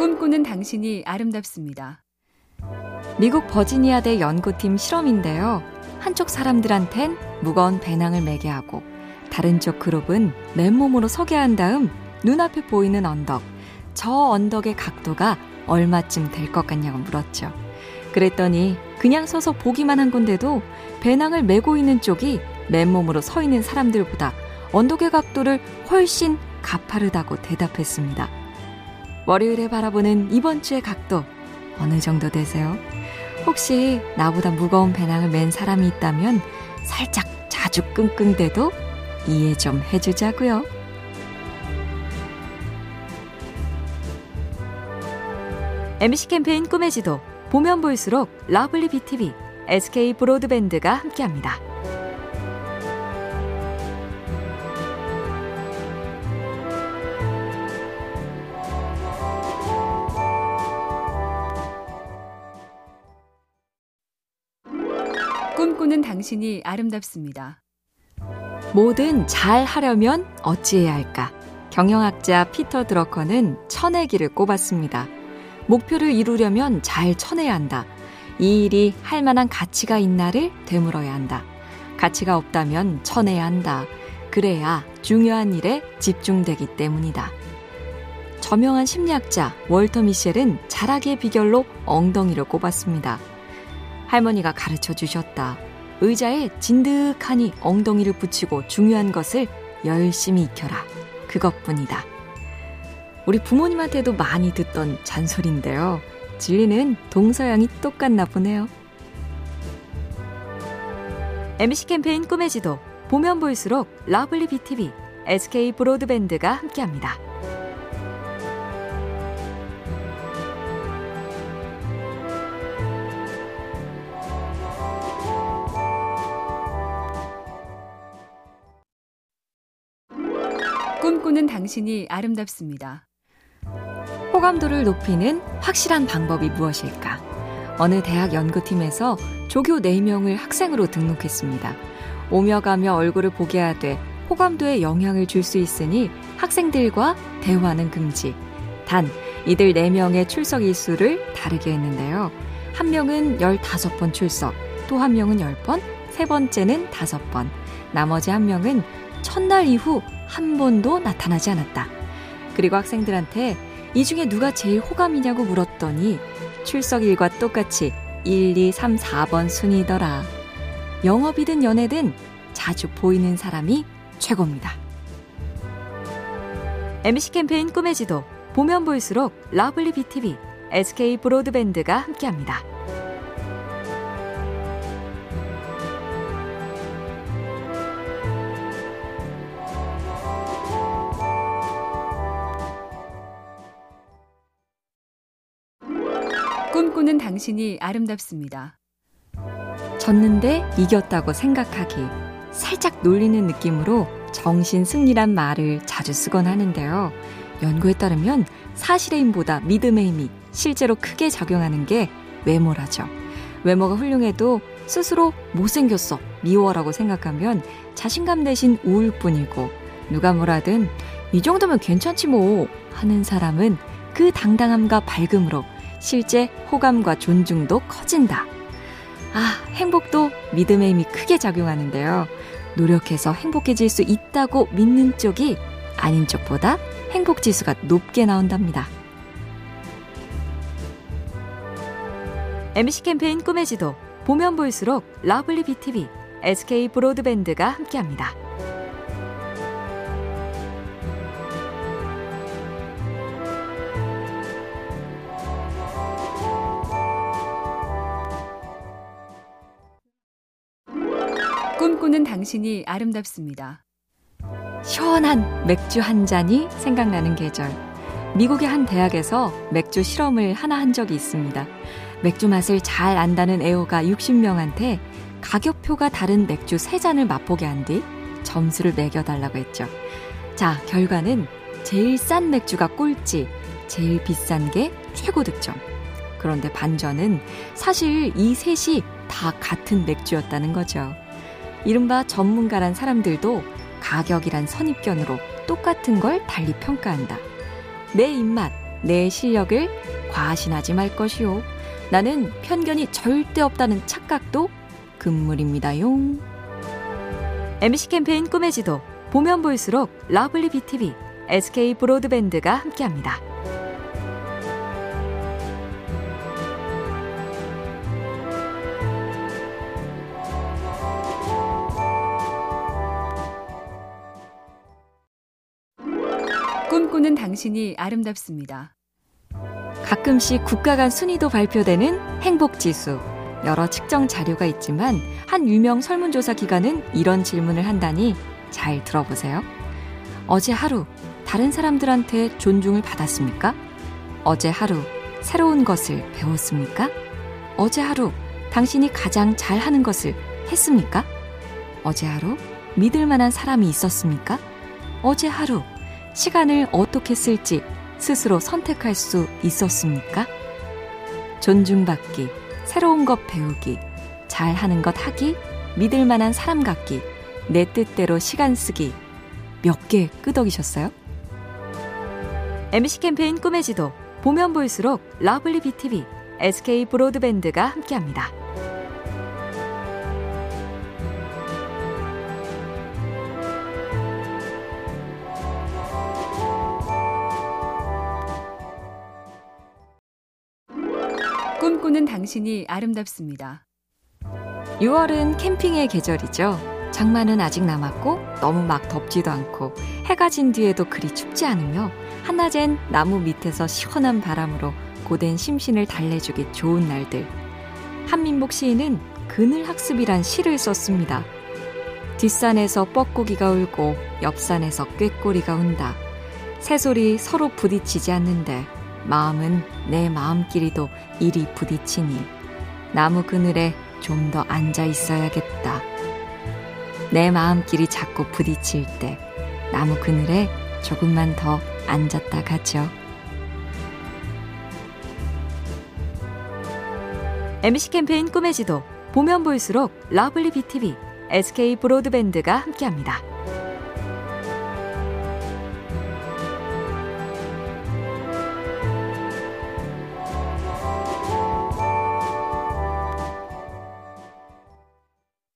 꿈꾸는 당신이 아름답습니다. 미국 버지니아대 연구팀 실험인데요. 한쪽 사람들한텐 무거운 배낭을 매게 하고 다른 쪽 그룹은 맨몸으로 서게 한 다음 눈앞에 보이는 언덕, 저 언덕의 각도가 얼마쯤 될 것 같냐고 물었죠. 그랬더니 그냥 서서 보기만 한 건데도 배낭을 메고 있는 쪽이 맨몸으로 서 있는 사람들보다 언덕의 각도를 훨씬 가파르다고 대답했습니다. 월요일에 바라보는 이번 주의 각도 어느 정도 되세요? 혹시 나보다 무거운 배낭을 맨 사람이 있다면 살짝 자주 끙끙대도 이해 좀 해주자고요. MC 캠페인 꿈의 지도 보면 볼수록 러블리 BTV, SK 브로드밴드가 함께합니다. 꿈꾸는 당신이 아름답습니다. 뭐든 잘 하려면 어찌해야 할까? 경영학자 피터 드러커는 쳐내기를 꼽았습니다. 목표를 이루려면 잘 쳐내야 한다. 이 일이 할 만한 가치가 있나를 되물어야 한다. 가치가 없다면 쳐내야 한다. 그래야 중요한 일에 집중되기 때문이다. 저명한 심리학자 월터 미셸은 자락의 비결로 엉덩이를 꼽았습니다. 할머니가 가르쳐 주셨다. 의자에 진득하니 엉덩이를 붙이고 중요한 것을 열심히 익혀라. 그것뿐이다. 우리 부모님한테도 많이 듣던 잔소리인데요. 진리는 동서양이 똑같나 보네요. MC 캠페인 꿈의 지도 보면 볼수록 러블리 BTV, SK 브로드밴드가 함께합니다. 꿈꾸는 당신이 아름답습니다. 호감도를 높이는 확실한 방법이 무엇일까? 어느 대학 연구팀에서 조교 4명을 학생으로 등록했습니다. 오며 가며 얼굴을 보게 하되 호감도에 영향을 줄 수 있으니 학생들과 대화는 금지. 단, 이들 4명의 출석 일수를 다르게 했는데요. 한 명은 15번 출석, 또 한 명은 10번, 세 번째는 5번, 나머지 한 명은 첫날 이후 한 번도 나타나지 않았다. 그리고 학생들한테 이 중에 누가 제일 호감이냐고 물었더니 출석일과 똑같이 1, 2, 3, 4번 순이더라. 영업이든 연애든 자주 보이는 사람이 최고입니다. MC 캠페인 꿈의 지도 보면 볼수록 lovely BTV, SK 브로드밴드가 함께합니다. 꿈꾸는 당신이 아름답습니다. 졌는데 이겼다고 생각하기. 살짝 놀리는 느낌으로 정신 승리란 말을 자주 쓰곤 하는데요. 연구에 따르면 사실의 힘보다 믿음의 힘이 실제로 크게 작용하는 게 외모라죠. 외모가 훌륭해도 스스로 못생겼어, 미워라고 생각하면 자신감 대신 우울 뿐이고, 누가 뭐라든 이 정도면 괜찮지 뭐 하는 사람은 그 당당함과 밝음으로 실제 호감과 존중도 커진다. 아, 행복도 믿음의 힘이 크게 작용하는데요. 노력해서 행복해질 수 있다고 믿는 쪽이 아닌 쪽보다 행복 지수가 높게 나온답니다. MC 캠페인 꿈의 지도 보면 볼수록 lovely BTV, SK 브로드밴드가 함께합니다. 꿈꾸는 당신이 아름답습니다. 시원한 맥주 한 잔이 생각나는 계절. 미국의 한 대학에서 맥주 실험을 하나 한 적이 있습니다. 맥주 맛을 잘 안다는 애호가 60명한테 가격표가 다른 맥주 3잔을 맛보게 한 뒤 점수를 매겨달라고 했죠. 자, 결과는 제일 싼 맥주가 꼴찌, 제일 비싼 게 최고 득점. 그런데 반전은 사실 이 셋이 다 같은 맥주였다는 거죠. 이른바 전문가란 사람들도 가격이란 선입견으로 똑같은 걸 달리 평가한다. 내 입맛, 내 실력을 과신하지 말 것이요. 나는 편견이 절대 없다는 착각도 금물입니다용. MC 캠페인 꿈의 지도 보면 볼수록 lovely BTV, SK 브로드밴드가 함께합니다. 꿈꾸는 당신이 아름답습니다. 가끔씩 국가 간 순위도 발표되는 행복지수. 여러 측정 자료가 있지만 한 유명 설문조사 기관은 이런 질문을 한다니 잘 들어보세요. 어제 하루 다른 사람들한테 존중을 받았습니까? 어제 하루 새로운 것을 배웠습니까? 어제 하루 당신이 가장 잘하는 것을 했습니까? 어제 하루 믿을 만한 사람이 있었습니까? 어제 하루 시간을 어떻게 쓸지 스스로 선택할 수 있었습니까? 존중받기, 새로운 것 배우기, 잘하는 것 하기, 믿을 만한 사람 갖기, 내 뜻대로 시간 쓰기. 몇 개 끄덕이셨어요? MC 캠페인 꿈의 지도, 보면 볼수록 lovely BTV, SK 브로드밴드가 함께합니다. 꿈꾸는 당신이 아름답습니다. 6월은 캠핑의 계절이죠. 장마는 아직 남았고 너무 막 덥지도 않고 해가 진 뒤에도 그리 춥지 않으며 한낮엔 나무 밑에서 시원한 바람으로 고된 심신을 달래주기 좋은 날들. 한민복 시인은 그늘 학습이란 시를 썼습니다. 뒷산에서 뻐꾸기가 울고 옆산에서 꾀꼬리가 운다. 새소리 서로 부딪히지 않는데 마음은 내 마음끼리도 이리 부딪히니 나무 그늘에 좀 더 앉아 있어야겠다. 내 마음끼리 자꾸 부딪힐 때 나무 그늘에 조금만 더 앉았다 가죠. MC 캠페인 꿈의 지도 보면 볼수록 lovely BTV, SK 브로드밴드가 함께합니다.